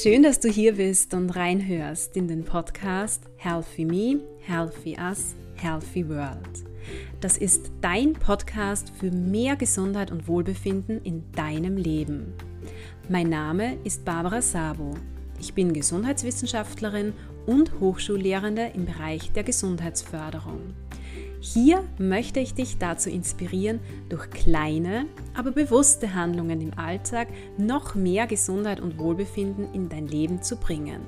Schön, dass du hier bist und reinhörst in den Podcast Healthy Me, Healthy Us, Healthy World. Das ist dein Podcast für mehr Gesundheit und Wohlbefinden in deinem Leben. Mein Name ist Barbara Sabo. Ich bin Gesundheitswissenschaftlerin und Hochschullehrende im Bereich der Gesundheitsförderung. Hier möchte ich dich dazu inspirieren, durch kleine, aber bewusste Handlungen im Alltag noch mehr Gesundheit und Wohlbefinden in dein Leben zu bringen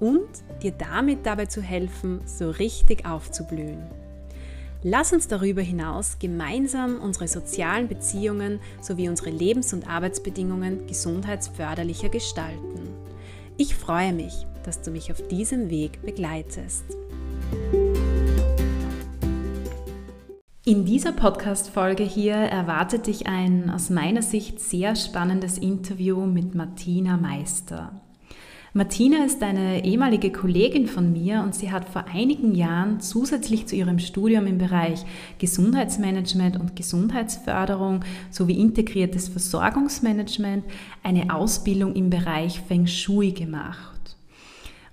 und dir damit dabei zu helfen, so richtig aufzublühen. Lass uns darüber hinaus gemeinsam unsere sozialen Beziehungen sowie unsere Lebens- und Arbeitsbedingungen gesundheitsförderlicher gestalten. Ich freue mich, dass du mich auf diesem Weg begleitest. In dieser Podcast-Folge hier erwartet dich ein aus meiner Sicht sehr spannendes Interview mit Martina Meister. Martina ist eine ehemalige Kollegin von mir und sie hat vor einigen Jahren zusätzlich zu ihrem Studium im Bereich Gesundheitsmanagement und Gesundheitsförderung sowie integriertes Versorgungsmanagement eine Ausbildung im Bereich Feng Shui gemacht.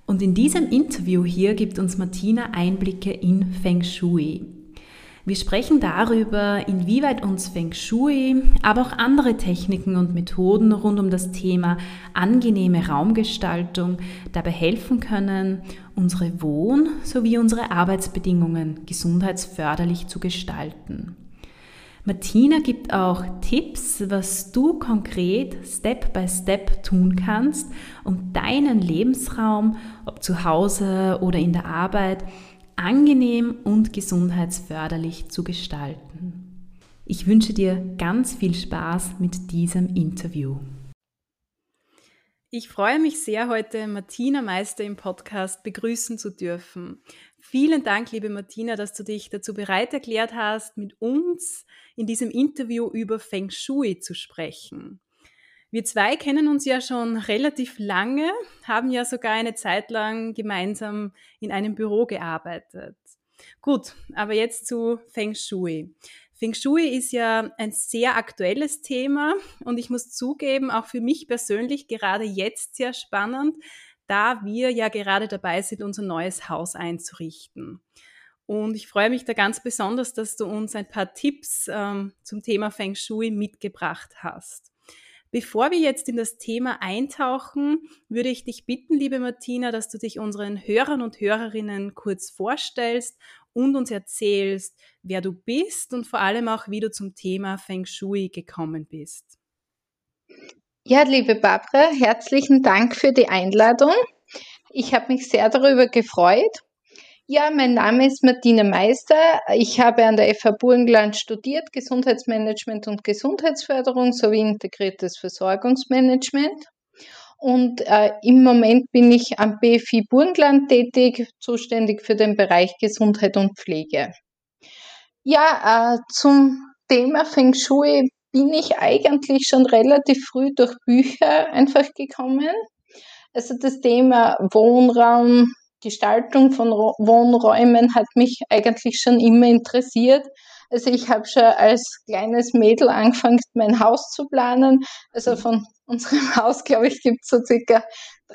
Und in diesem Interview hier gibt uns Martina Einblicke in Feng Shui. Wir sprechen darüber, inwieweit uns Feng Shui, aber auch andere Techniken und Methoden rund um das Thema angenehme Raumgestaltung dabei helfen können, unsere Wohn- sowie unsere Arbeitsbedingungen gesundheitsförderlich zu gestalten. Martina gibt auch Tipps, was du konkret Step by Step tun kannst, um deinen Lebensraum, ob zu Hause oder in der Arbeit, angenehm und gesundheitsförderlich zu gestalten. Ich wünsche dir ganz viel Spaß mit diesem Interview. Ich freue mich sehr, heute Martina Meister im Podcast begrüßen zu dürfen. Vielen Dank, liebe Martina, dass du dich dazu bereit erklärt hast, mit uns in diesem Interview über Feng Shui zu sprechen. Wir zwei kennen uns ja schon relativ lange, haben ja sogar eine Zeit lang gemeinsam in einem Büro gearbeitet. Gut, aber jetzt zu Feng Shui. Feng Shui ist ja ein sehr aktuelles Thema und ich muss zugeben, auch für mich persönlich gerade jetzt sehr spannend, da wir ja gerade dabei sind, unser neues Haus einzurichten. Und ich freue mich da ganz besonders, dass du uns ein paar Tipps ähm, zum Thema Feng Shui mitgebracht hast. Bevor wir jetzt in das Thema eintauchen, würde ich dich bitten, liebe Martina, dass du dich unseren Hörern und Hörerinnen kurz vorstellst und uns erzählst, wer du bist und vor allem auch, wie du zum Thema Feng Shui gekommen bist. Ja, liebe Barbara, herzlichen Dank für die Einladung. Ich habe mich sehr darüber gefreut ja, mein Name ist Martine Meister. Ich habe an der FH Burgenland studiert, Gesundheitsmanagement und Gesundheitsförderung sowie integriertes Versorgungsmanagement. Und äh, im Moment bin ich am BFI Burgenland tätig, zuständig für den Bereich Gesundheit und Pflege. Ja, äh, zum Thema Feng Shui bin ich eigentlich schon relativ früh durch Bücher einfach gekommen. Also das Thema Wohnraum, Gestaltung von Wohnräumen hat mich eigentlich schon immer interessiert. Also ich habe schon als kleines Mädel angefangen, mein Haus zu planen. Also von unserem Haus, glaube ich, gibt es so circa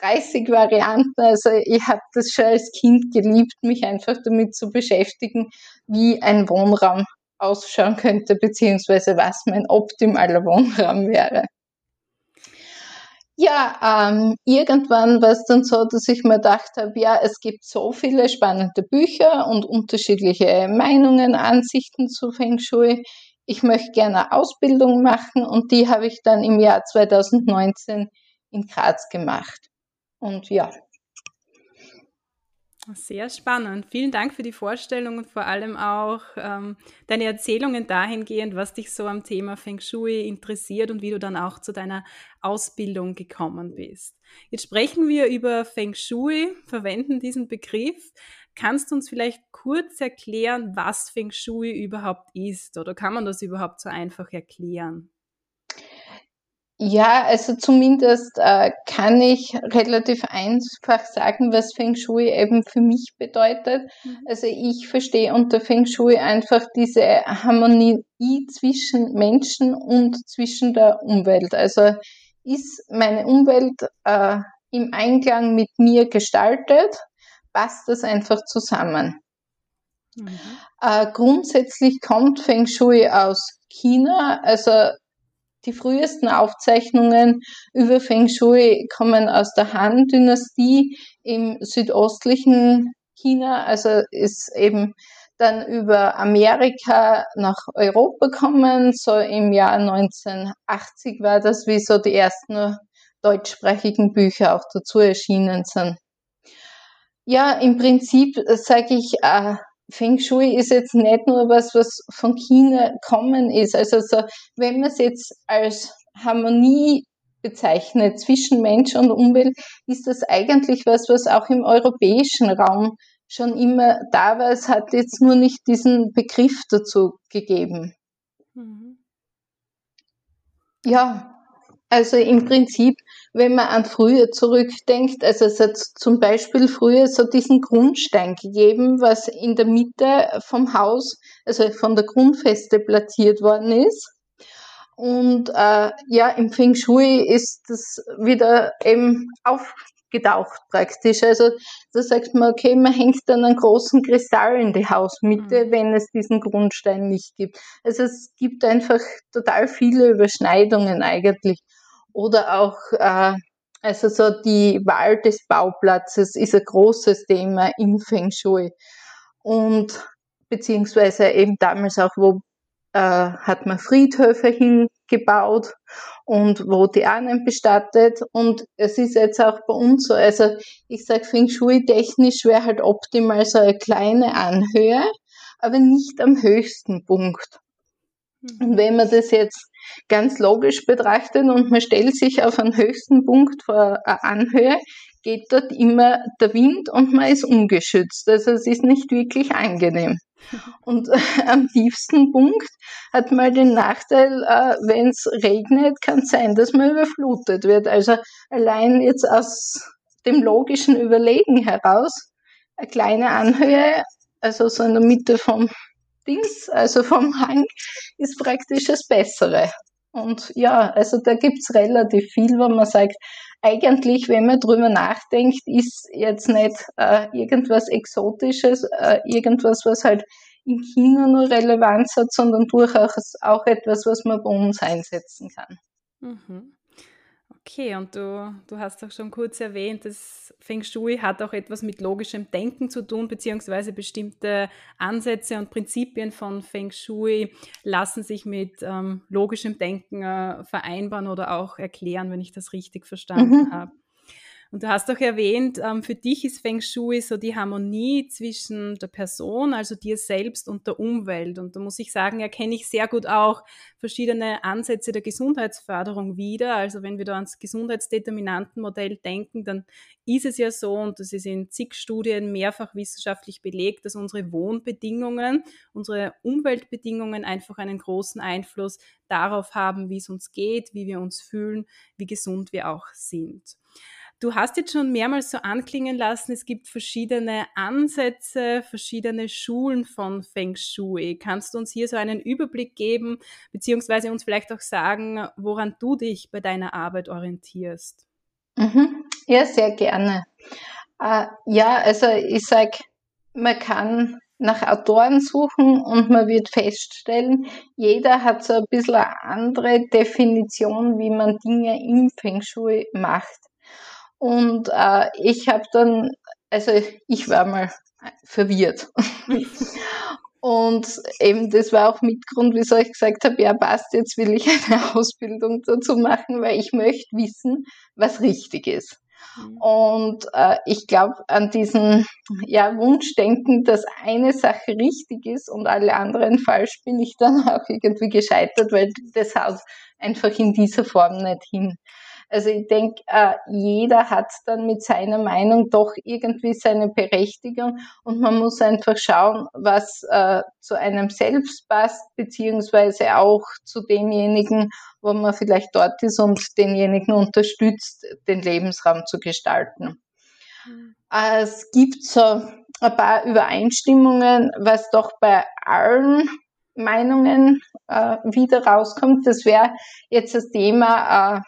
30 Varianten. Also ich habe das schon als Kind geliebt, mich einfach damit zu beschäftigen, wie ein Wohnraum ausschauen könnte, beziehungsweise was mein optimaler Wohnraum wäre. Ja, ähm, irgendwann war es dann so, dass ich mir gedacht habe, ja, es gibt so viele spannende Bücher und unterschiedliche Meinungen, Ansichten zu Feng Shui. Ich möchte gerne Ausbildung machen und die habe ich dann im Jahr 2019 in Graz gemacht. Und ja, sehr spannend. Vielen Dank für die Vorstellung und vor allem auch ähm, deine Erzählungen dahingehend, was dich so am Thema Feng Shui interessiert und wie du dann auch zu deiner Ausbildung gekommen bist. Jetzt sprechen wir über Feng Shui, verwenden diesen Begriff. Kannst du uns vielleicht kurz erklären, was Feng Shui überhaupt ist oder kann man das überhaupt so einfach erklären? Ja, also zumindest äh, kann ich relativ einfach sagen, was Feng Shui eben für mich bedeutet. Mhm. Also ich verstehe unter Feng Shui einfach diese Harmonie zwischen Menschen und zwischen der Umwelt. Also ist meine Umwelt äh, im Einklang mit mir gestaltet, passt das einfach zusammen. Mhm. Äh, grundsätzlich kommt Feng Shui aus China, also die frühesten Aufzeichnungen über Feng Shui kommen aus der Han-Dynastie im südostlichen China, also ist eben dann über Amerika nach Europa kommen. So im Jahr 1980 war das, wie so die ersten deutschsprachigen Bücher auch dazu erschienen sind. Ja, im Prinzip sage ich, äh, Feng Shui ist jetzt nicht nur was, was von China kommen ist. Also so, wenn man es jetzt als Harmonie bezeichnet zwischen Mensch und Umwelt, ist das eigentlich was, was auch im europäischen Raum schon immer da war. Es hat jetzt nur nicht diesen Begriff dazu gegeben. Mhm. Ja, also im Prinzip, wenn man an früher zurückdenkt, also es hat zum Beispiel früher so diesen Grundstein gegeben, was in der Mitte vom Haus, also von der Grundfeste platziert worden ist. Und äh, ja, im Feng Shui ist das wieder eben aufgetaucht praktisch. Also da sagt man, okay, man hängt dann einen großen Kristall in die Hausmitte, mhm. wenn es diesen Grundstein nicht gibt. Also es gibt einfach total viele Überschneidungen eigentlich oder auch äh, also so die Wahl des Bauplatzes ist ein großes Thema im Feng Shui und beziehungsweise eben damals auch, wo äh, hat man Friedhöfe hingebaut und wo die Ahnen bestattet und es ist jetzt auch bei uns so, also ich sage Feng Shui technisch wäre halt optimal so eine kleine Anhöhe, aber nicht am höchsten Punkt. Und mhm. wenn man das jetzt ganz logisch betrachtet und man stellt sich auf einen höchsten Punkt vor einer Anhöhe, geht dort immer der Wind und man ist ungeschützt. Also es ist nicht wirklich angenehm. Und äh, am tiefsten Punkt hat man den Nachteil, äh, wenn es regnet, kann es sein, dass man überflutet wird. Also allein jetzt aus dem logischen Überlegen heraus, eine kleine Anhöhe, also so in der Mitte vom Dings, also vom Hang, ist praktisch das Bessere. Und ja, also da gibt's relativ viel, wo man sagt, eigentlich, wenn man drüber nachdenkt, ist jetzt nicht äh, irgendwas Exotisches, äh, irgendwas, was halt in China nur Relevanz hat, sondern durchaus auch etwas, was man bei uns einsetzen kann. Mhm. Okay, und du, du hast auch schon kurz erwähnt, dass Feng Shui hat auch etwas mit logischem Denken zu tun, beziehungsweise bestimmte Ansätze und Prinzipien von Feng Shui lassen sich mit ähm, logischem Denken äh, vereinbaren oder auch erklären, wenn ich das richtig verstanden mhm. habe. Und du hast auch erwähnt, ähm, für dich ist Feng Shui so die Harmonie zwischen der Person, also dir selbst und der Umwelt. Und da muss ich sagen, erkenne ich sehr gut auch verschiedene Ansätze der Gesundheitsförderung wieder. Also wenn wir da ans Gesundheitsdeterminantenmodell denken, dann ist es ja so, und das ist in zig Studien mehrfach wissenschaftlich belegt, dass unsere Wohnbedingungen, unsere Umweltbedingungen einfach einen großen Einfluss darauf haben, wie es uns geht, wie wir uns fühlen, wie gesund wir auch sind. Du hast jetzt schon mehrmals so anklingen lassen, es gibt verschiedene Ansätze, verschiedene Schulen von Feng Shui. Kannst du uns hier so einen Überblick geben, beziehungsweise uns vielleicht auch sagen, woran du dich bei deiner Arbeit orientierst? Mhm. Ja, sehr gerne. Äh, ja, also ich sage, man kann nach Autoren suchen und man wird feststellen, jeder hat so ein bisschen eine andere Definition, wie man Dinge im Feng Shui macht. Und äh, ich habe dann, also ich war mal verwirrt. Und eben das war auch Mitgrund, wieso ich gesagt habe, ja passt, jetzt will ich eine Ausbildung dazu machen, weil ich möchte wissen, was richtig ist. Mhm. Und äh, ich glaube an diesen ja, Wunschdenken, dass eine Sache richtig ist und alle anderen falsch, bin ich dann auch irgendwie gescheitert, weil das haut einfach in dieser Form nicht hin. Also ich denke, äh, jeder hat dann mit seiner Meinung doch irgendwie seine Berechtigung und man muss einfach schauen, was äh, zu einem selbst passt, beziehungsweise auch zu denjenigen, wo man vielleicht dort ist und denjenigen unterstützt, den Lebensraum zu gestalten. Mhm. Es gibt so ein paar Übereinstimmungen, was doch bei allen Meinungen äh, wieder rauskommt. Das wäre jetzt das Thema äh,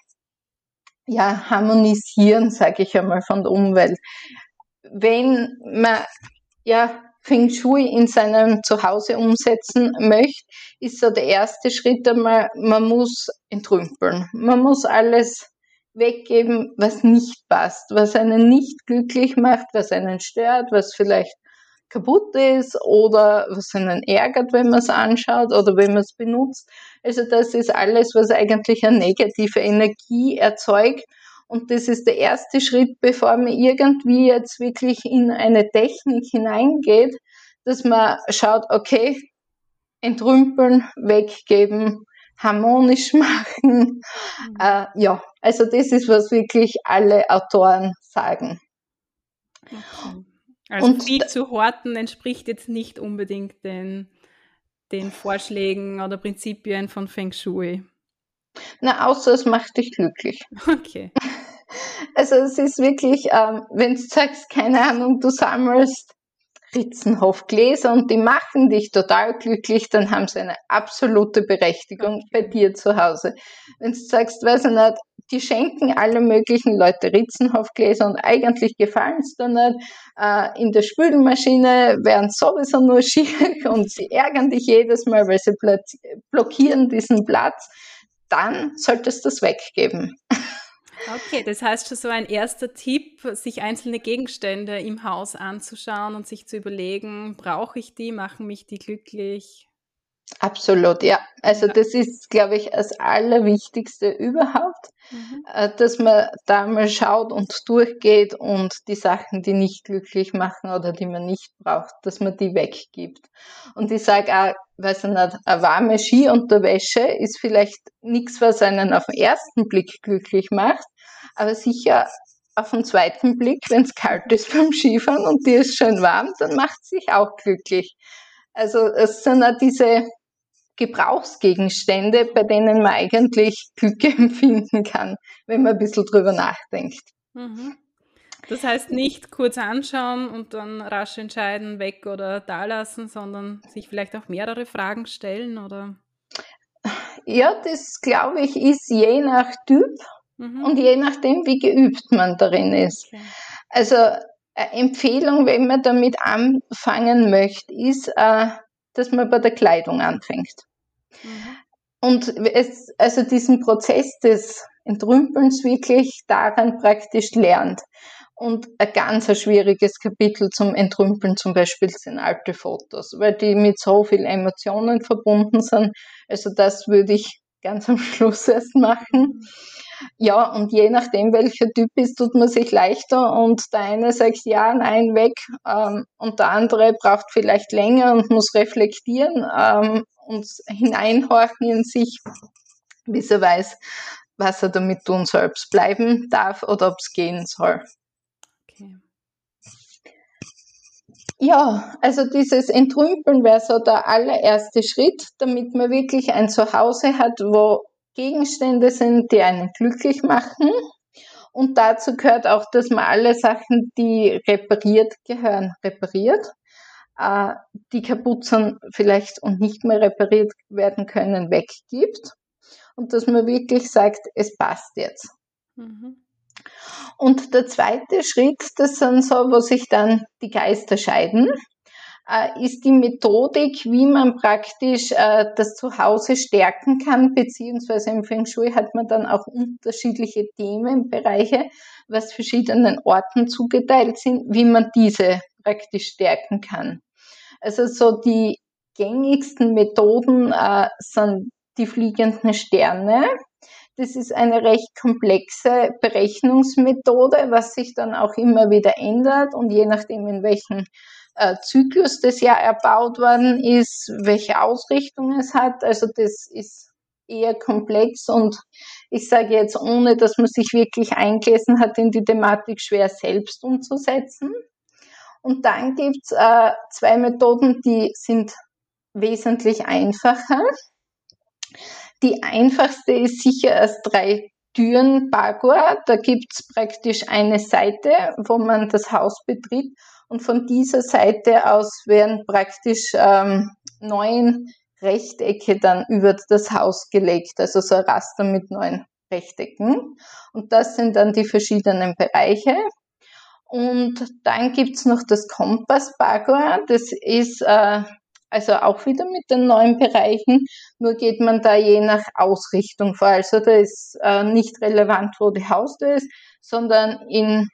ja, harmonisieren, sage ich einmal, von der Umwelt. Wenn man ja Feng Shui in seinem Zuhause umsetzen möchte, ist so der erste Schritt einmal, man muss entrümpeln. Man muss alles weggeben, was nicht passt, was einen nicht glücklich macht, was einen stört, was vielleicht kaputt ist oder was einen ärgert, wenn man es anschaut oder wenn man es benutzt. Also das ist alles, was eigentlich eine negative Energie erzeugt. Und das ist der erste Schritt, bevor man irgendwie jetzt wirklich in eine Technik hineingeht, dass man schaut, okay, entrümpeln, weggeben, harmonisch machen. Mhm. Äh, ja, also das ist, was wirklich alle Autoren sagen. Okay. Also und viel zu horten entspricht jetzt nicht unbedingt den, den Vorschlägen oder Prinzipien von Feng Shui. Na, außer es macht dich glücklich. Okay. Also es ist wirklich, ähm, wenn du sagst, keine Ahnung, du sammelst Ritzenhof-Gläser und die machen dich total glücklich, dann haben sie eine absolute Berechtigung bei dir zu Hause. Wenn du sagst, weiß ich nicht, die schenken alle möglichen Leute Ritzenhof-Gläser und eigentlich gefallen es dir nicht. Äh, in der Spülmaschine werden sowieso nur schier und sie ärgern dich jedes Mal, weil sie blockieren diesen Platz. Dann solltest du es weggeben. Okay, das heißt schon so ein erster Tipp, sich einzelne Gegenstände im Haus anzuschauen und sich zu überlegen, brauche ich die, machen mich die glücklich? Absolut, ja. Also das ist, glaube ich, das Allerwichtigste überhaupt, mhm. Äh, dass man da mal schaut und durchgeht und die Sachen, die nicht glücklich machen oder die man nicht braucht, dass man die weggibt. Und ich sage auch, weiß ich nicht, eine warme Skiunterwäsche ist vielleicht nichts, was einen auf den ersten Blick glücklich macht, aber sicher auf den zweiten Blick, wenn es kalt ist beim Skifahren und dir ist schön warm, dann macht es sich auch glücklich. Also es sind auch diese Gebrauchsgegenstände, bei denen man eigentlich Glück empfinden kann, wenn man ein bisschen drüber nachdenkt. Mhm. Das heißt nicht kurz anschauen und dann rasch entscheiden, weg oder da lassen, sondern sich vielleicht auch mehrere Fragen stellen oder? Ja, das glaube ich ist je nach Typ mhm. und je nachdem, wie geübt man darin ist. Okay. Also Empfehlung, wenn man damit anfangen möchte, ist, äh, dass man bei der Kleidung anfängt. Mhm. Und es, also diesen Prozess des Entrümpelns wirklich daran praktisch lernt. Und ein ganz schwieriges Kapitel zum Entrümpeln zum Beispiel sind alte Fotos, weil die mit so vielen Emotionen verbunden sind. Also das würde ich ganz am Schluss erst machen. Ja, und je nachdem, welcher Typ ist, tut man sich leichter und der eine sagt ja, nein, weg ähm, und der andere braucht vielleicht länger und muss reflektieren ähm, und hineinhorchen in sich, bis er weiß, was er damit tun soll, ob es bleiben darf oder ob es gehen soll. Okay. Ja, also dieses Entrümpeln wäre so der allererste Schritt, damit man wirklich ein Zuhause hat, wo Gegenstände sind, die einen glücklich machen. Und dazu gehört auch, dass man alle Sachen, die repariert gehören, repariert. Äh, die kaputt sind vielleicht und nicht mehr repariert werden können, weggibt. Und dass man wirklich sagt, es passt jetzt. Mhm. Und der zweite Schritt, das sind so, wo sich dann die Geister scheiden. Äh, ist die Methodik, wie man praktisch äh, das Zuhause stärken kann, beziehungsweise im Feng Shui hat man dann auch unterschiedliche Themenbereiche, was verschiedenen Orten zugeteilt sind, wie man diese praktisch stärken kann. Also so die gängigsten Methoden äh, sind die fliegenden Sterne. Das ist eine recht komplexe Berechnungsmethode, was sich dann auch immer wieder ändert und je nachdem, in welchen äh, Zyklus das ja erbaut worden ist, welche Ausrichtung es hat. Also das ist eher komplex und ich sage jetzt, ohne dass man sich wirklich eingelesen hat in die Thematik, schwer selbst umzusetzen. Und dann gibt's äh, zwei Methoden, die sind wesentlich einfacher. Die einfachste ist sicher das drei Türen Bagua. Da gibt's praktisch eine Seite, wo man das Haus betritt und von dieser Seite aus werden praktisch ähm, neun Rechtecke dann über das Haus gelegt, also so ein Raster mit neun Rechtecken. Und das sind dann die verschiedenen Bereiche. Und dann gibt's noch das Kompass Bagua. Das ist äh, also auch wieder mit den neuen Bereichen, nur geht man da je nach Ausrichtung vor. Also da ist äh, nicht relevant, wo die Haustür ist, sondern in,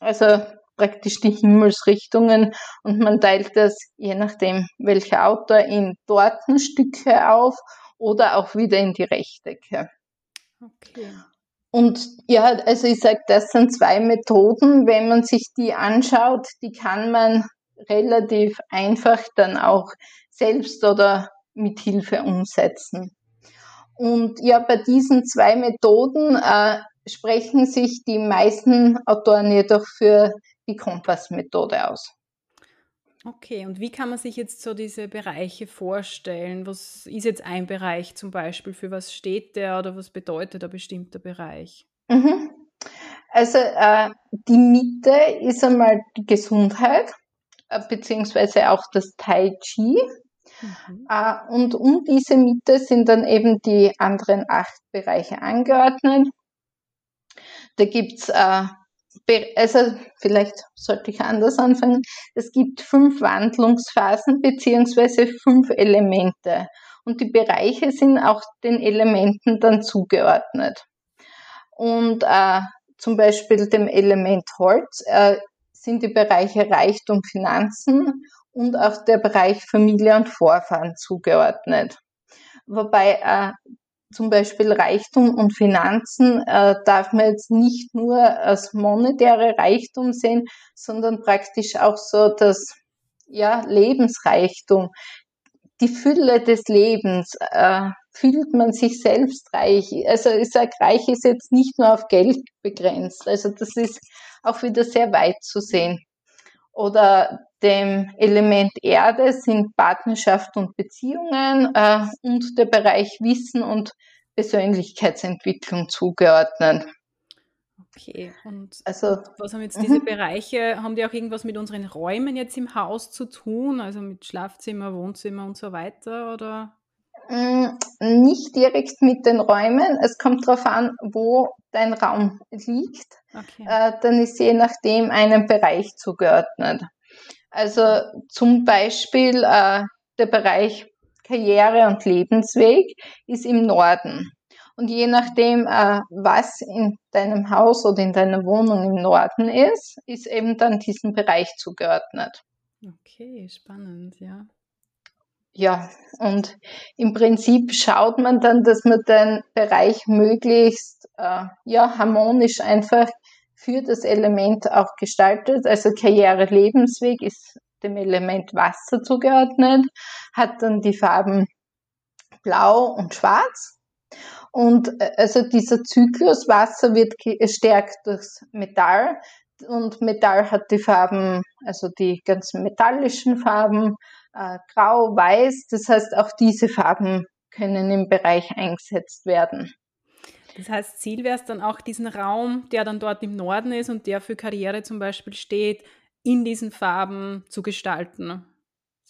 also praktisch die Himmelsrichtungen und man teilt das je nachdem, welcher Autor in Tortenstücke auf oder auch wieder in die Rechtecke. Okay. Und ja, also ich sage, das sind zwei Methoden. Wenn man sich die anschaut, die kann man relativ einfach dann auch selbst oder mit Hilfe umsetzen. Und ja, bei diesen zwei Methoden äh, sprechen sich die meisten Autoren jedoch für die Kompassmethode aus. Okay, und wie kann man sich jetzt so diese Bereiche vorstellen? Was ist jetzt ein Bereich zum Beispiel? Für was steht der oder was bedeutet ein bestimmter Bereich? Mhm. Also äh, die Mitte ist einmal die Gesundheit, beziehungsweise auch das Tai Chi. Mhm. Äh, und um diese Mitte sind dann eben die anderen acht Bereiche angeordnet. Da gibt's äh, also vielleicht sollte ich anders anfangen. Es gibt fünf Wandlungsphasen beziehungsweise fünf Elemente. Und die Bereiche sind auch den Elementen dann zugeordnet. Und äh, zum Beispiel dem Element Holz äh, sind die Bereiche Reichtum, Finanzen und auch der Bereich Familie und Vorfahren zugeordnet. Wobei äh, zum Beispiel Reichtum und Finanzen äh, darf man jetzt nicht nur als monetäre Reichtum sehen, sondern praktisch auch so das ja, Lebensreichtum, die Fülle des Lebens. Äh, fühlt man sich selbst reich? Also ich sage, reich ist jetzt nicht nur auf Geld begrenzt. Also das ist auch wieder sehr weit zu sehen. Oder dem Element Erde sind Partnerschaft und Beziehungen äh, und der Bereich Wissen und Persönlichkeitsentwicklung zugeordnet. Okay, und also, was haben jetzt diese. Bereiche, haben die auch irgendwas mit unseren Räumen jetzt im Haus zu tun, also mit Schlafzimmer, Wohnzimmer und so weiter, oder? Mm, nicht direkt mit den Räumen. Es kommt darauf an, wo dein Raum liegt. Okay. Äh, dann ist je nachdem einem Bereich zugeordnet. Also zum Beispiel äh, der Bereich Karriere und Lebensweg ist im Norden. Und je nachdem, äh, was in deinem Haus oder in deiner Wohnung im Norden ist, ist eben dann diesem Bereich zugeordnet. Okay, spannend, ja. Ja, und im Prinzip schaut man dann, dass man den Bereich möglichst äh, ja, harmonisch einfach für das Element auch gestaltet. Also Karriere, Lebensweg ist dem Element Wasser zugeordnet, hat dann die Farben Blau und Schwarz. Und äh, also dieser Zyklus Wasser wird gestärkt durchs Metall und Metall hat die Farben, also die ganzen metallischen Farben, äh, grau, weiß. Das heißt, auch diese Farben können im Bereich eingesetzt werden. Das heißt, Ziel wäre es dann auch, diesen Raum, der dann dort im Norden ist und der für Karriere zum Beispiel steht, in diesen Farben zu gestalten.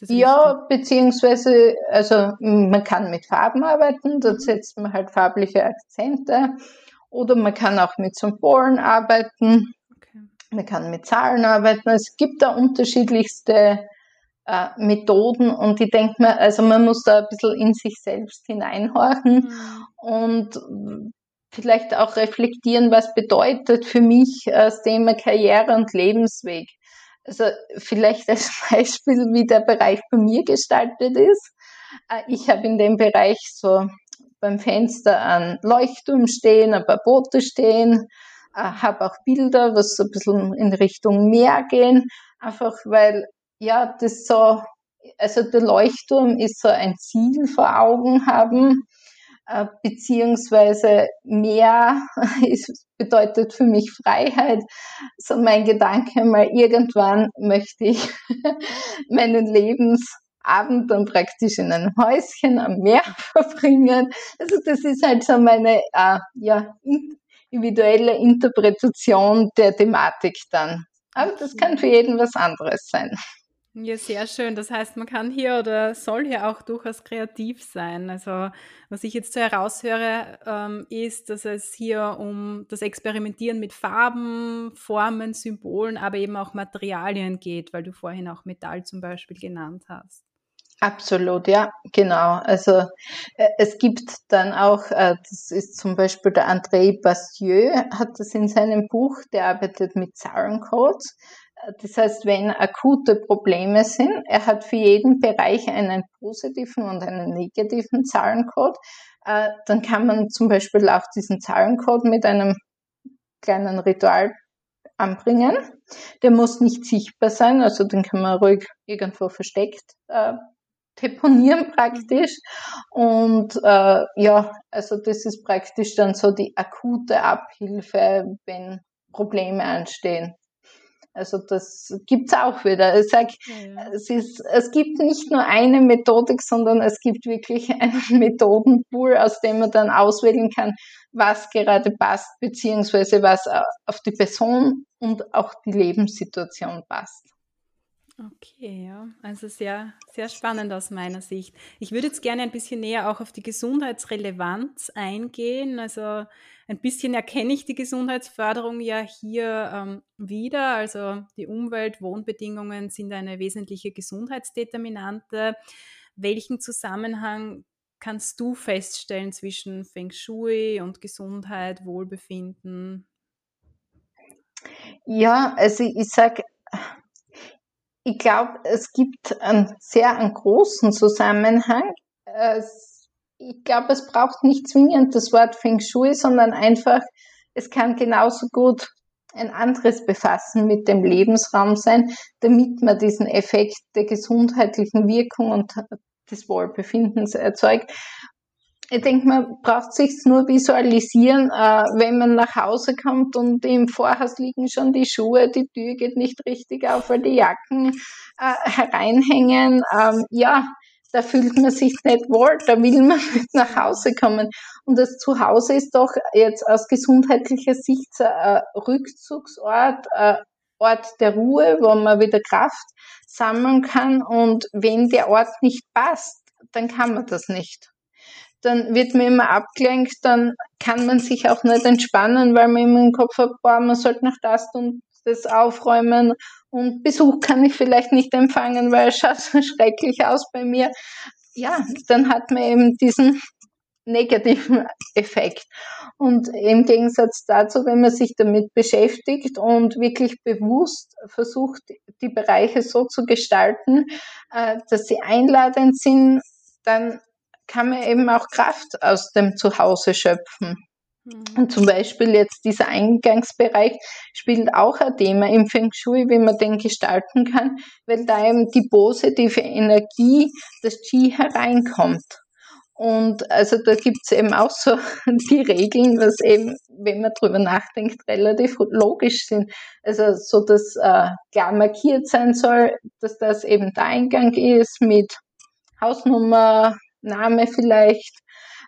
Ja, beziehungsweise, also man kann mit Farben arbeiten, dort mhm. setzt man halt farbliche Akzente. Oder man kann auch mit Symbolen arbeiten. Okay. Man kann mit Zahlen arbeiten. Es gibt da unterschiedlichste äh, Methoden und ich denke mir, also man muss da ein bisschen in sich selbst hineinhorchen mhm. und vielleicht auch reflektieren, was bedeutet für mich äh, das Thema Karriere und Lebensweg. Also vielleicht als Beispiel, wie der Bereich bei mir gestaltet ist. Äh, ich habe in dem Bereich so beim Fenster ein Leuchtturm stehen, ein paar Boote stehen, äh, habe auch Bilder, was so ein bisschen in Richtung Meer gehen, einfach weil ja das so, also der Leuchtturm ist so ein Ziel vor Augen haben äh, beziehungsweise mehr ist, bedeutet für mich Freiheit. So mein Gedanke mal, irgendwann möchte ich meinen Lebensabend dann praktisch in einem Häuschen am Meer verbringen. Also das ist halt so meine äh, ja, individuelle Interpretation der Thematik dann. Aber das kann für jeden was anderes sein. Ja, sehr schön. Das heißt, man kann hier oder soll hier auch durchaus kreativ sein. Also, was ich jetzt so heraushöre, ähm, ist, dass es hier um das Experimentieren mit Farben, Formen, Symbolen, aber eben auch Materialien geht, weil du vorhin auch Metall zum Beispiel genannt hast. Absolut, ja, genau. Also äh, es gibt dann auch, äh, das ist zum Beispiel der André Bastieux, hat das in seinem Buch, der arbeitet mit Zahlencodes. Das heißt, wenn akute Probleme sind, er hat für jeden Bereich einen positiven und einen negativen Zahlencode, äh, dann kann man zum Beispiel auch diesen Zahlencode mit einem kleinen Ritual anbringen. Der muss nicht sichtbar sein, also den kann man ruhig irgendwo versteckt äh, deponieren praktisch. Und äh, ja, also das ist praktisch dann so die akute Abhilfe, wenn Probleme anstehen. Also das gibt's auch wieder. Ich sag, ja. es, ist, es gibt nicht nur eine Methodik, sondern es gibt wirklich einen Methodenpool, aus dem man dann auswählen kann, was gerade passt, beziehungsweise was auf die Person und auch die Lebenssituation passt. Okay, ja, also sehr, sehr spannend aus meiner Sicht. Ich würde jetzt gerne ein bisschen näher auch auf die Gesundheitsrelevanz eingehen. Also ein bisschen erkenne ich die Gesundheitsförderung ja hier ähm, wieder. Also die Umwelt, Wohnbedingungen sind eine wesentliche Gesundheitsdeterminante. Welchen Zusammenhang kannst du feststellen zwischen Feng Shui und Gesundheit, Wohlbefinden? Ja, also ich sage, ich glaube, es gibt einen sehr einen großen Zusammenhang. Ich glaube, es braucht nicht zwingend das Wort Feng Shui, sondern einfach, es kann genauso gut ein anderes Befassen mit dem Lebensraum sein, damit man diesen Effekt der gesundheitlichen Wirkung und des Wohlbefindens erzeugt ich denke, man braucht sich nur visualisieren, äh, wenn man nach Hause kommt und im Vorhaus liegen schon die Schuhe, die Tür geht nicht richtig auf, weil die Jacken äh, hereinhängen. Ähm, ja, da fühlt man sich nicht wohl, da will man nicht nach Hause kommen. Und das Zuhause ist doch jetzt aus gesundheitlicher Sicht ein Rückzugsort, ein Ort der Ruhe, wo man wieder Kraft sammeln kann. Und wenn der Ort nicht passt, dann kann man das nicht dann wird man immer abgelenkt, dann kann man sich auch nicht entspannen, weil man immer im Kopf hat, boah, man sollte noch das und das aufräumen und Besuch kann ich vielleicht nicht empfangen, weil es schaut so schrecklich aus bei mir. Ja, dann hat man eben diesen negativen Effekt. Und im Gegensatz dazu, wenn man sich damit beschäftigt und wirklich bewusst versucht, die Bereiche so zu gestalten, äh, dass sie einladend sind, dann kann man eben auch Kraft aus dem Zuhause schöpfen. Mhm. Und zum Beispiel jetzt dieser Eingangsbereich spielt auch ein Thema im Feng Shui, wie man den gestalten kann, weil da eben die positive Energie, das Qi hereinkommt. Und also da gibt's eben auch so die Regeln, was eben, wenn man drüber nachdenkt, relativ logisch sind. Also so, dass äh, klar markiert sein soll, dass das eben der Eingang ist mit Hausnummer, Name vielleicht,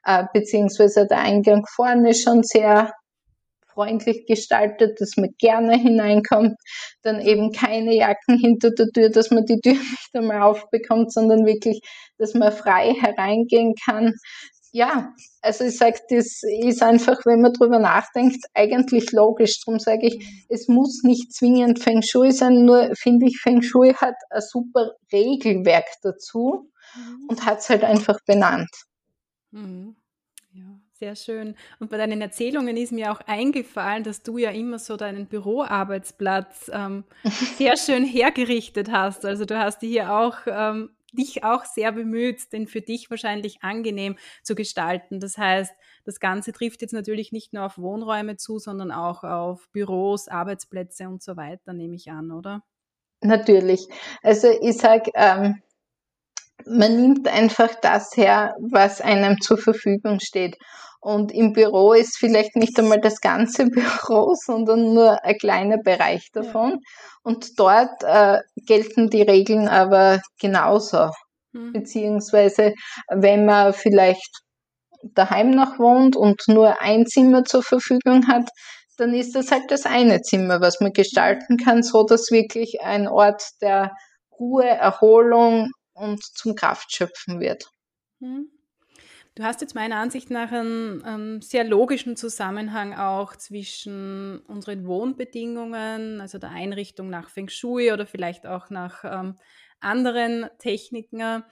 äh, beziehungsweise der Eingang vorne schon sehr freundlich gestaltet, dass man gerne hineinkommt, dann eben keine Jacken hinter der Tür, dass man die Tür nicht einmal aufbekommt, sondern wirklich, dass man frei hereingehen kann. Ja, also ich sage, das ist einfach, wenn man drüber nachdenkt, eigentlich logisch. Darum sage ich, es muss nicht zwingend Feng Shui sein, nur finde ich, Feng Shui hat ein super Regelwerk dazu mhm. und hat es halt einfach benannt. Mhm. Ja, sehr schön. Und bei deinen Erzählungen ist mir auch eingefallen, dass du ja immer so deinen Büroarbeitsplatz ähm, sehr schön hergerichtet hast. Also du hast hier auch ähm, dich auch sehr bemüht, den für dich wahrscheinlich angenehm zu gestalten. Das heißt, das Ganze trifft jetzt natürlich nicht nur auf Wohnräume zu, sondern auch auf Büros, Arbeitsplätze und so weiter, nehme ich an, oder? Natürlich. Also ich sage, ähm, man nimmt einfach das her, was einem zur Verfügung steht. Und im Büro ist vielleicht nicht einmal das ganze Büro, sondern nur ein kleiner Bereich davon. Ja. Und dort äh, gelten die Regeln aber genauso. Mhm. Beziehungsweise, wenn man vielleicht daheim noch wohnt und nur ein Zimmer zur Verfügung hat, dann ist das halt das eine Zimmer, was man gestalten kann, so dass wirklich ein Ort der Ruhe, Erholung und zum Kraftschöpfen wird. Hm. Du hast jetzt meiner Ansicht nach einen, einen, sehr logischen Zusammenhang auch zwischen unseren Wohnbedingungen, also der Einrichtung nach Feng Shui oder vielleicht auch nach ähm, anderen Techniken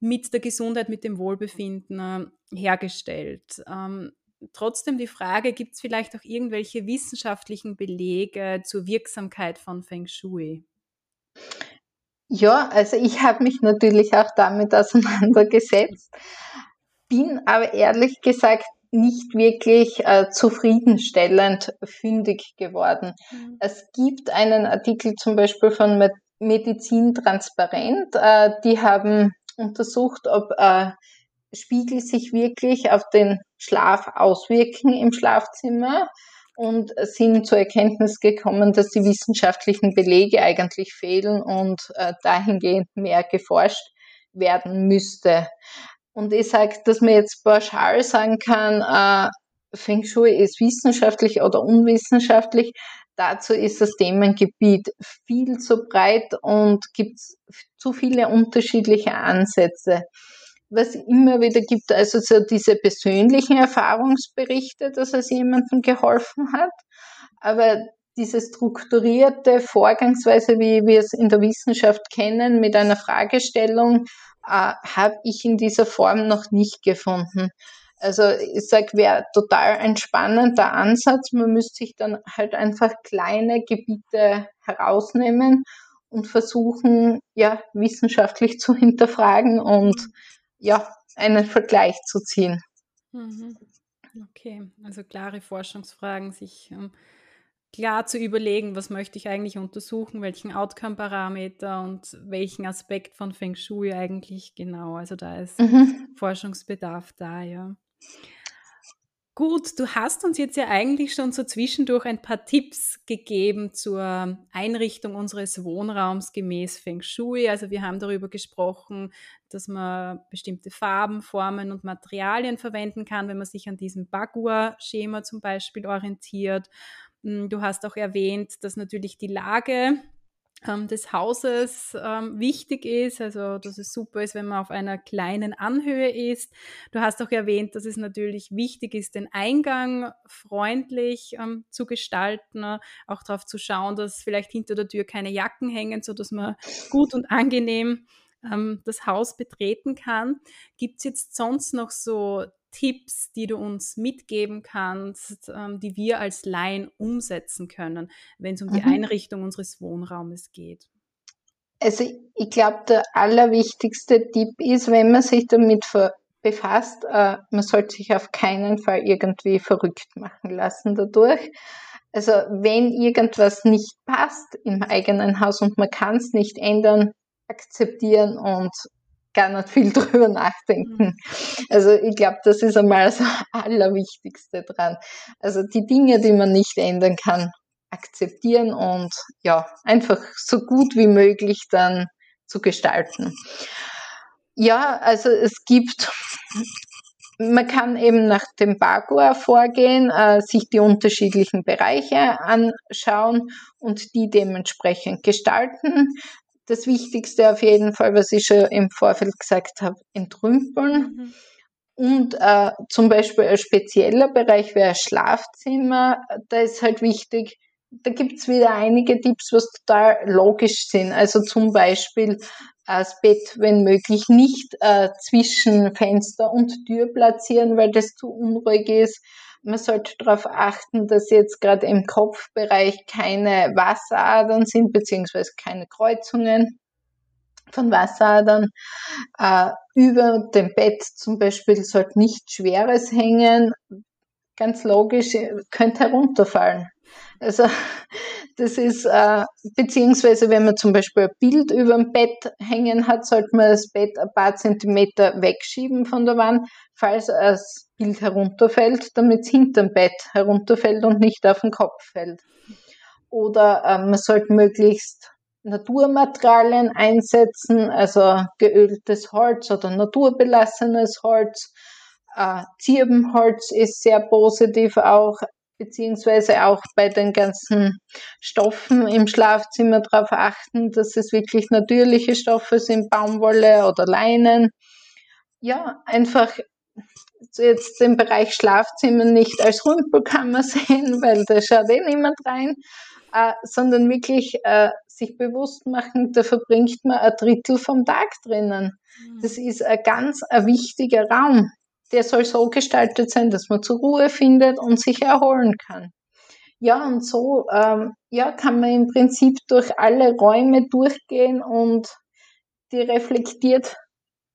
mit der Gesundheit, mit dem Wohlbefinden äh, hergestellt. Ähm, trotzdem die Frage, gibt es vielleicht auch irgendwelche wissenschaftlichen Belege zur Wirksamkeit von Feng Shui? Ja, also ich habe mich natürlich auch damit auseinandergesetzt, bin aber ehrlich gesagt nicht wirklich äh, zufriedenstellend fündig geworden. Mhm. Es gibt einen Artikel zum Beispiel von Medizin Transparent, äh, die haben untersucht, ob äh, Spiegel sich wirklich auf den Schlaf auswirken im Schlafzimmer und sind zur Erkenntnis gekommen, dass die wissenschaftlichen Belege eigentlich fehlen und äh, dahingehend mehr geforscht werden müsste. Und ich sage, dass man jetzt pauschal sagen kann, äh, Feng Shui ist wissenschaftlich oder unwissenschaftlich. Dazu ist das Themengebiet viel zu breit und gibt zu viele unterschiedliche Ansätze was immer wieder gibt, also so diese persönlichen Erfahrungsberichte, dass es jemandem geholfen hat, aber diese strukturierte Vorgangsweise, wie wir es in der Wissenschaft kennen, mit einer Fragestellung, äh, habe ich in dieser Form noch nicht gefunden. Also ich sage, wäre total ein spannender Ansatz. Man müsste sich dann halt einfach kleine Gebiete herausnehmen und versuchen, ja, wissenschaftlich zu hinterfragen und ja, einen Vergleich zu ziehen. Mhm. Okay, also klare Forschungsfragen, sich ähm, klar zu überlegen, was möchte ich eigentlich untersuchen, welchen Outcome-Parameter und welchen Aspekt von Feng Shui eigentlich genau. Also da ist mhm. Forschungsbedarf da, ja. Gut, du hast uns jetzt ja eigentlich schon so zwischendurch ein paar Tipps gegeben zur Einrichtung unseres Wohnraums gemäß Feng Shui. Also wir haben darüber gesprochen, dass man bestimmte Farben, Formen und Materialien verwenden kann, wenn man sich an diesem Bagua-Schema zum Beispiel orientiert. Hm, du hast auch erwähnt, dass natürlich die Lage ähm, des Hauses ähm, wichtig ist, also dass es super ist, wenn man auf einer kleinen Anhöhe ist. Du hast auch erwähnt, dass es natürlich wichtig ist, den Eingang freundlich ähm, zu gestalten, auch darauf zu schauen, dass vielleicht hinter der Tür keine Jacken hängen, so dass man gut und angenehm ähm, das Haus betreten kann. Gibt es jetzt sonst noch so Tipps, die du uns mitgeben kannst, ähm, die wir als Laien umsetzen können, wenn es um die mhm. Einrichtung unseres Wohnraumes geht? Also ich glaube, der allerwichtigste Tipp ist, wenn man sich damit befasst, äh, man sollte sich auf keinen Fall irgendwie verrückt machen lassen dadurch. Also wenn irgendwas nicht passt im eigenen Haus und man kann es nicht ändern, akzeptieren und gar nicht viel drüber nachdenken. Mhm. Also ich glaube, das ist einmal das Allerwichtigste dran. Also die Dinge, die man nicht ändern kann, akzeptieren und ja, einfach so gut wie möglich dann zu gestalten. Ja, also es gibt, man kann eben nach dem Bagua vorgehen, äh, sich die unterschiedlichen Bereiche anschauen und die dementsprechend gestalten das Wichtigste auf jeden Fall, was ich schon im Vorfeld gesagt habe, entrümpeln. Mhm. Und äh, zum Beispiel ein spezieller Bereich wäre Schlafzimmer. Da ist halt wichtig, da gibt's wieder einige Tipps, was total logisch sind. Also zum Beispiel äh, das Bett, wenn möglich, nicht äh, zwischen Fenster und Tür platzieren, weil das zu unruhig ist. Man sollte darauf achten, dass jetzt gerade im Kopfbereich keine Wasseradern sind, beziehungsweise keine Kreuzungen von Wasseradern. Äh, über dem Bett zum Beispiel sollte nichts Schweres hängen. Ganz logisch, könnte herunterfallen. Also das ist, äh, beziehungsweise wenn man zum Beispiel ein Bild über dem Bett hängen hat, sollte man das Bett ein paar Zentimeter wegschieben von der Wand, falls das Bild herunterfällt, damit es hinterm Bett herunterfällt und nicht auf den Kopf fällt. Oder äh, man sollte möglichst Naturmaterialien einsetzen, also geöltes Holz oder naturbelassenes Holz. Äh, Zirbenholz ist sehr positiv auch beziehungsweise auch bei den ganzen Stoffen im Schlafzimmer darauf achten, dass es wirklich natürliche Stoffe sind, Baumwolle oder Leinen. Ja, einfach jetzt den Bereich Schlafzimmer nicht als Rümpelkammer sehen, weil da schaut eh niemand rein, äh, sondern wirklich äh, sich bewusst machen, da verbringt man ein Drittel vom Tag drinnen. Mhm. Das ist ein ganz ein wichtiger Raum. Der soll so gestaltet sein, dass man zur Ruhe findet und sich erholen kann. Ja, und so ähm, ja, kann man im Prinzip durch alle Räume durchgehen und die reflektiert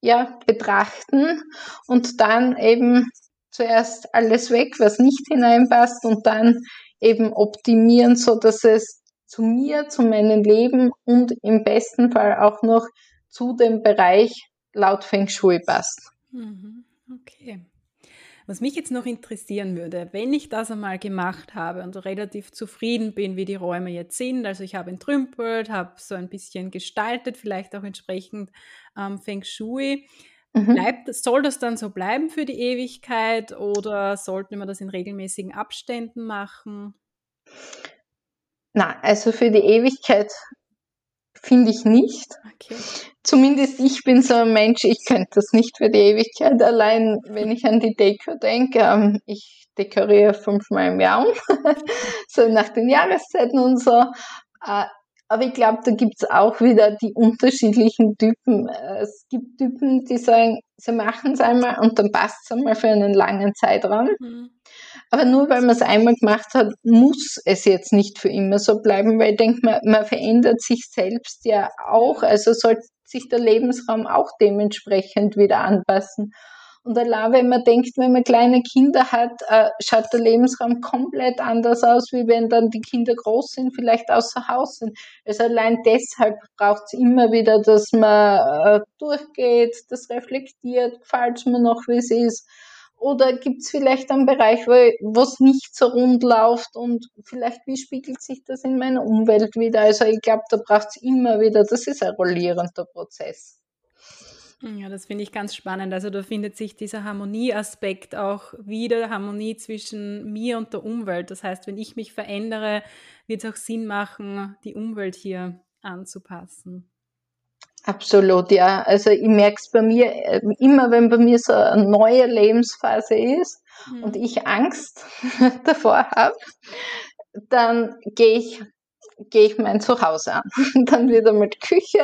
ja, betrachten und dann eben zuerst alles weg, was nicht hineinpasst und dann eben optimieren, so dass es zu mir, zu meinem Leben und im besten Fall auch noch zu dem Bereich laut Feng Shui passt. Mhm. Okay. Was mich jetzt noch interessieren würde, wenn ich das einmal gemacht habe und relativ zufrieden bin, wie die Räume jetzt sind, also ich habe entrümpelt, habe so ein bisschen gestaltet, vielleicht auch entsprechend ähm, Feng Shui, mhm. bleibt, soll das dann so bleiben für die Ewigkeit oder sollten wir das in regelmäßigen Abständen machen? Na, also für die Ewigkeit finde ich nicht. Okay. Zumindest ich bin so ein Mensch, ich könnte das nicht für die Ewigkeit. Allein, wenn ich an die Deko denke, ähm, ich dekoriere fünfmal im Jahr um, so nach den Jahreszeiten und so. Äh, aber ich glaube, da gibt es auch wieder die unterschiedlichen Typen. Es gibt Typen, die sagen, sie machen es einmal und dann passt es einmal für einen langen Zeitraum. Mhm. Aber nur weil man es einmal gemacht hat, muss es jetzt nicht für immer so bleiben, weil ich denke, man, man verändert sich selbst ja auch. Also sollte sich der Lebensraum auch dementsprechend wieder anpassen. Und allein, wenn man denkt, wenn man kleine Kinder hat, äh, schaut der Lebensraum komplett anders aus, wie wenn dann die Kinder groß sind, vielleicht außer Haus sind. Also allein deshalb braucht es immer wieder, dass man äh, durchgeht, das reflektiert, es mir noch, wie es ist. Oder gibt es vielleicht einen Bereich, wo es nicht so rund läuft und vielleicht wie spiegelt sich das in meiner Umwelt wieder? Also ich glaube, da braucht es immer wieder, das ist ein rollierender Prozess. Ja, das finde ich ganz spannend. Also da findet sich dieser Harmonieaspekt auch wieder, Harmonie zwischen mir und der Umwelt. Das heißt, wenn ich mich verändere, wird es auch Sinn machen, die Umwelt hier anzupassen. Absolut, ja. Also ich merke es bei mir, äh, immer wenn bei mir so eine neue Lebensphase ist mhm. und ich Angst davor habe, dann gehe ich gehe ich mein Zuhause an. Dann wird einmal die Küche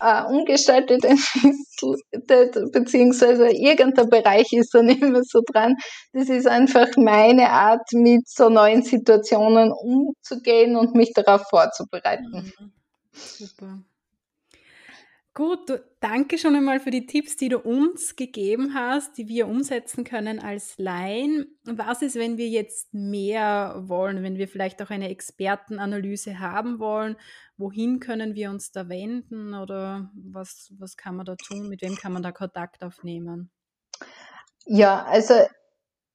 äh, umgestaltet, beziehungsweise irgendein Bereich ist dann immer so dran. Das ist einfach meine Art, mit so neuen Situationen umzugehen und mich darauf vorzubereiten. Mhm. Super. Gut, danke schon einmal für die Tipps, die du uns gegeben hast, die wir umsetzen können als Laien. Was ist, wenn wir jetzt mehr wollen, wenn wir vielleicht auch eine Expertenanalyse haben wollen? Wohin können wir uns da wenden oder was, was kann man da tun? Mit wem kann man da Kontakt aufnehmen? Ja, also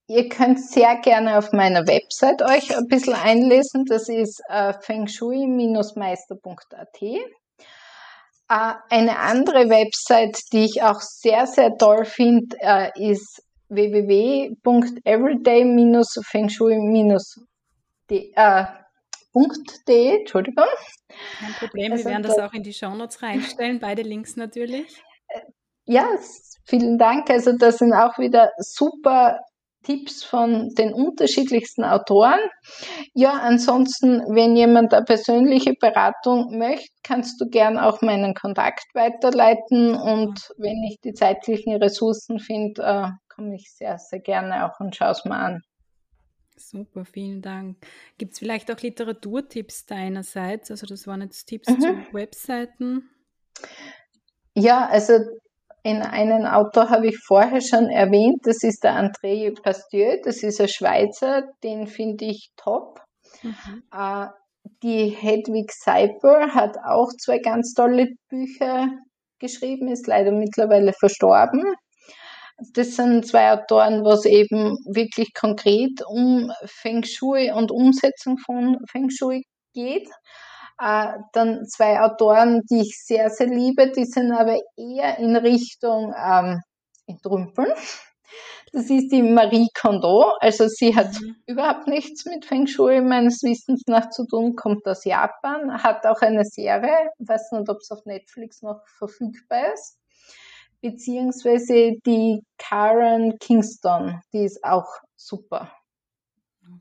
Ihr könnt sehr gerne auf meiner Website euch ein bisschen einlesen. Das ist äh, fengshui-meister.at. Äh, eine andere Website, die ich auch sehr, sehr toll finde, äh, ist www.everyday-fengshui-de. Äh, Entschuldigung. Kein Problem, also, wir werden das auch in die Shownotes reinstellen, beide Links natürlich. Ja, vielen Dank. Also das sind auch wieder super Tipps von den unterschiedlichsten Autoren. Ja, ansonsten, wenn jemand eine persönliche Beratung möchte, kannst du gern auch meinen Kontakt weiterleiten und wenn ich die zeitlichen Ressourcen finde, äh, komme ich sehr, sehr gerne auch und schaue es mir an. Super, vielen Dank. Gibt es vielleicht auch Literaturtipps deinerseits? Also das waren jetzt Tipps mhm. zu Webseiten. Ja, also in einen Autor habe ich vorher schon erwähnt, das ist der André Pastieu, das ist ein Schweizer, den finde ich top. Mhm. Äh, die Hedwig Seiper hat auch zwei ganz tolle Bücher geschrieben, ist leider mittlerweile verstorben. Das sind zwei Autoren, wo es eben wirklich konkret um Feng Shui und Umsetzung von Feng Shui geht. Äh, dann zwei Autoren, die ich sehr, sehr liebe, die sind aber eher in Richtung ähm, Entrümpeln. Das ist die Marie Kondo. Also sie hat mhm. überhaupt nichts mit Feng Shui meines Wissens nach zu tun, kommt aus Japan, hat auch eine Serie, weiß nicht, ob es auf Netflix noch verfügbar ist, beziehungsweise die Karen Kingston, die ist auch super.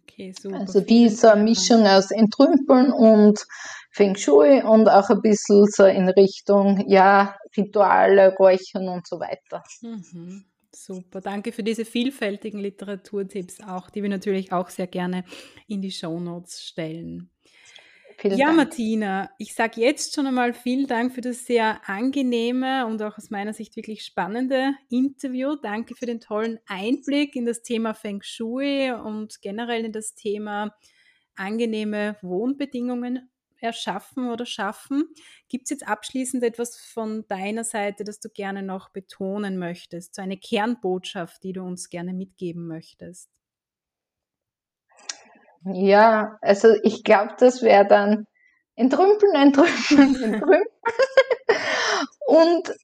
Okay, super. Also die ist so eine Mischung aus Entrümpeln und Feng Shui und auch ein bisschen so in Richtung, ja, Rituale, Räuchern und so weiter. Mhm. Super, danke für diese vielfältigen Literaturtipps auch, die wir natürlich auch sehr gerne in die Shownotes stellen. Vielen ja, Dank. Martina, ich sage jetzt schon einmal vielen Dank für das sehr angenehme und auch aus meiner Sicht wirklich spannende Interview. Danke für den tollen Einblick in das Thema Feng Shui und generell in das Thema angenehme Wohnbedingungen erschaffen oder schaffen. Gibt es jetzt abschließend etwas von deiner Seite, das du gerne noch betonen möchtest? So eine Kernbotschaft, die du uns gerne mitgeben möchtest? Ja, also ich glaube, das wäre dann entrümpeln, entrümpeln, entrümpeln. und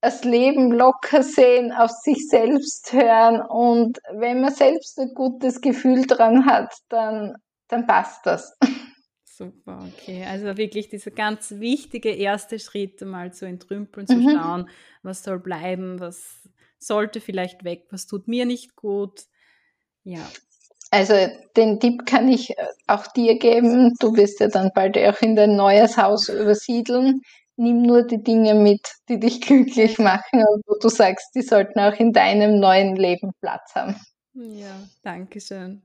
das Leben locker sehen, auf sich selbst hören und wenn man selbst ein gutes Gefühl dran hat, dann, dann passt das. Super, okay. Also wirklich dieser ganz wichtige erste Schritt, mal zu entrümpeln, zu mhm. schauen, was soll bleiben, was sollte vielleicht weg, was tut mir nicht gut. Ja. Also den Tipp kann ich äh, auch dir geben. Du wirst ja dann bald auch in dein neues Haus übersiedeln. Nimm nur die Dinge mit, die dich glücklich machen und wo du sagst, die sollten auch in deinem neuen Leben Platz haben. Ja, danke schön.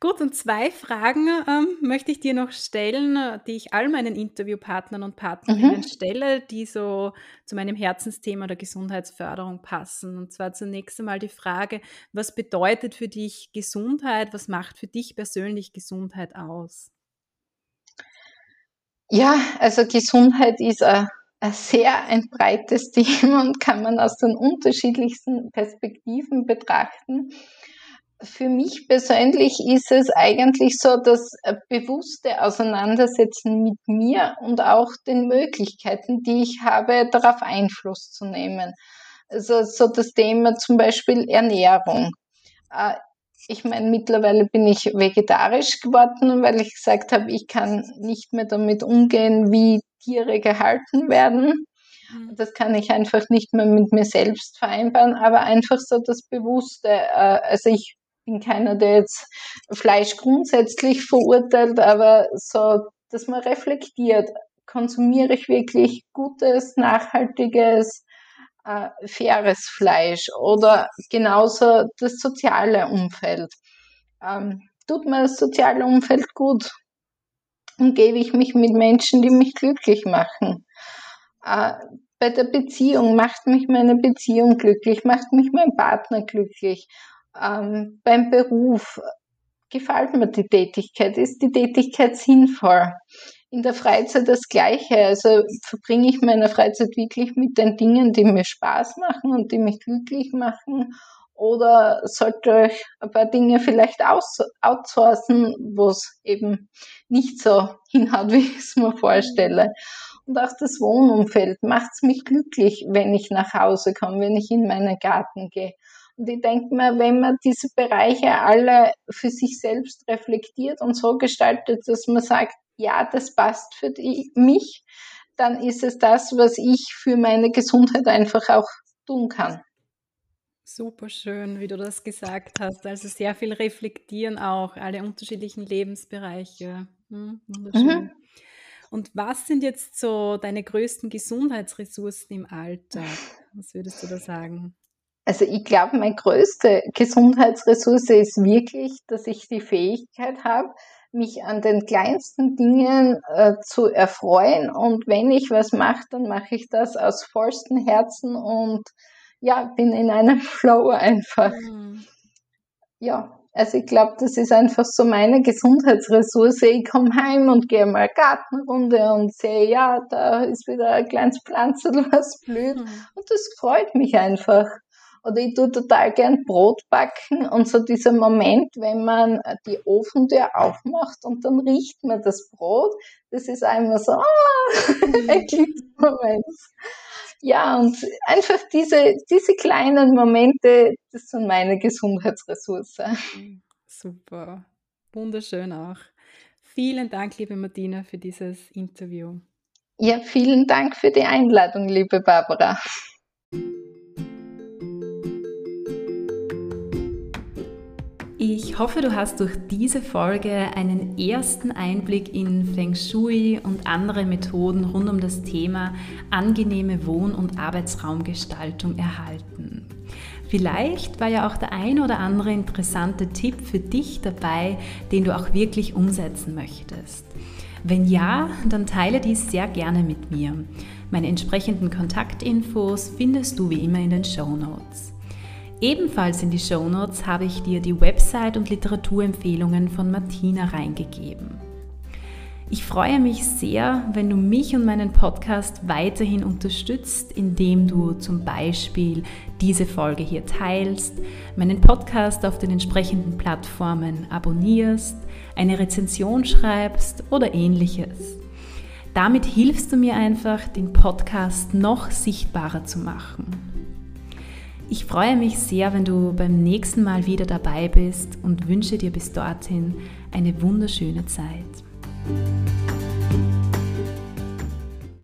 Gut, und zwei Fragen ähm, möchte ich dir noch stellen, äh, die ich all meinen Interviewpartnern und Partnerinnen mhm. stelle, die so zu meinem Herzensthema der Gesundheitsförderung passen. Und zwar zunächst einmal die Frage, was bedeutet für dich Gesundheit? Was macht für dich persönlich Gesundheit aus? Ja, also Gesundheit ist ein, ein sehr ein breites Thema und kann man aus den unterschiedlichsten Perspektiven betrachten für mich persönlich ist es eigentlich so das bewusste Auseinandersetzen mit mir und auch den Möglichkeiten, die ich habe, darauf Einfluss zu nehmen. Also so das Thema zum Beispiel Ernährung. Äh, ich meine, mittlerweile bin ich vegetarisch geworden, weil ich gesagt habe, ich kann nicht mehr damit umgehen, wie Tiere gehalten werden. Mhm. Das kann ich einfach nicht mehr mit mir selbst vereinbaren, aber einfach so das Bewusste. Äh, also ich bin keiner, der jetzt Fleisch grundsätzlich verurteilt, aber so, dass man reflektiert, konsumiere ich wirklich gutes, nachhaltiges, äh, faires Fleisch oder genauso das soziale Umfeld. Ähm, tut mir das soziale Umfeld gut? Umgebe ich mich mit Menschen, die mich glücklich machen? Äh, bei der Beziehung macht mich meine Beziehung glücklich, macht mich mein Partner glücklich ähm, beim Beruf gefällt mir die Tätigkeit, ist die Tätigkeit sinnvoll? In der Freizeit das Gleiche. Also verbringe ich meine Freizeit wirklich mit den Dingen, die mir Spaß machen und die mich glücklich machen? Oder sollte ich ein paar Dinge vielleicht aus, outsourcen, wo es eben nicht so hinhaut, wie ich es mir vorstelle? Und auch das Wohnumfeld macht es mich glücklich, wenn ich nach Hause komme, wenn ich in meinen Garten gehe. Und ich denke mir, wenn man diese Bereiche alle für sich selbst reflektiert und so gestaltet, dass man sagt, ja, das passt für die, mich, dann ist es das, was ich für meine Gesundheit einfach auch tun kann. Super schön, wie du das gesagt hast. Also sehr viel reflektieren auch, alle unterschiedlichen Lebensbereiche. Hm, wunderschön. Mhm. Und was sind jetzt so deine größten Gesundheitsressourcen im Alltag? Was würdest du da sagen? Also ich glaube, meine größte Gesundheitsressource ist wirklich, dass ich die Fähigkeit habe, mich an den kleinsten Dingen äh, zu erfreuen. Und wenn ich was mache, dann mache ich das aus vollstem Herzen und ja, bin in einem Flow einfach. Mhm. Ja, also ich glaube, das ist einfach so meine Gesundheitsressource. Ich komme heim und gehe mal Gartenrunde und sehe, ja, da ist wieder ein kleines Pflanzel, was blüht. Mhm. Und das freut mich einfach. Oder ich tue total gern Brot backen und so dieser Moment, wenn man die Ofentür aufmacht und dann riecht man das Brot, das ist einmal so, ah, ein Glücksmoment. Ja, und einfach diese, diese kleinen Momente, das sind meine Gesundheitsressourcen. Super, wunderschön auch. Vielen Dank, liebe Martina, für dieses Interview. Ja, vielen Dank für die Einladung, liebe Barbara. Ich hoffe, du hast durch diese Folge einen ersten Einblick in Feng Shui und andere Methoden rund um das Thema angenehme Wohn- und Arbeitsraumgestaltung erhalten. Vielleicht war ja auch der ein oder andere interessante Tipp für dich dabei, den du auch wirklich umsetzen möchtest. Wenn ja, dann teile dies sehr gerne mit mir. Meine entsprechenden Kontaktinfos findest du wie immer in den Show Notes. Ebenfalls in die Show Notes habe ich dir die Website und Literaturempfehlungen von Martina reingegeben. Ich freue mich sehr, wenn du mich und meinen Podcast weiterhin unterstützt, indem du zum Beispiel diese Folge hier teilst, meinen Podcast auf den entsprechenden Plattformen abonnierst, eine Rezension schreibst oder ähnliches. Damit hilfst du mir einfach, den Podcast noch sichtbarer zu machen. Ich freue mich sehr, wenn du beim nächsten Mal wieder dabei bist und wünsche dir bis dorthin eine wunderschöne Zeit.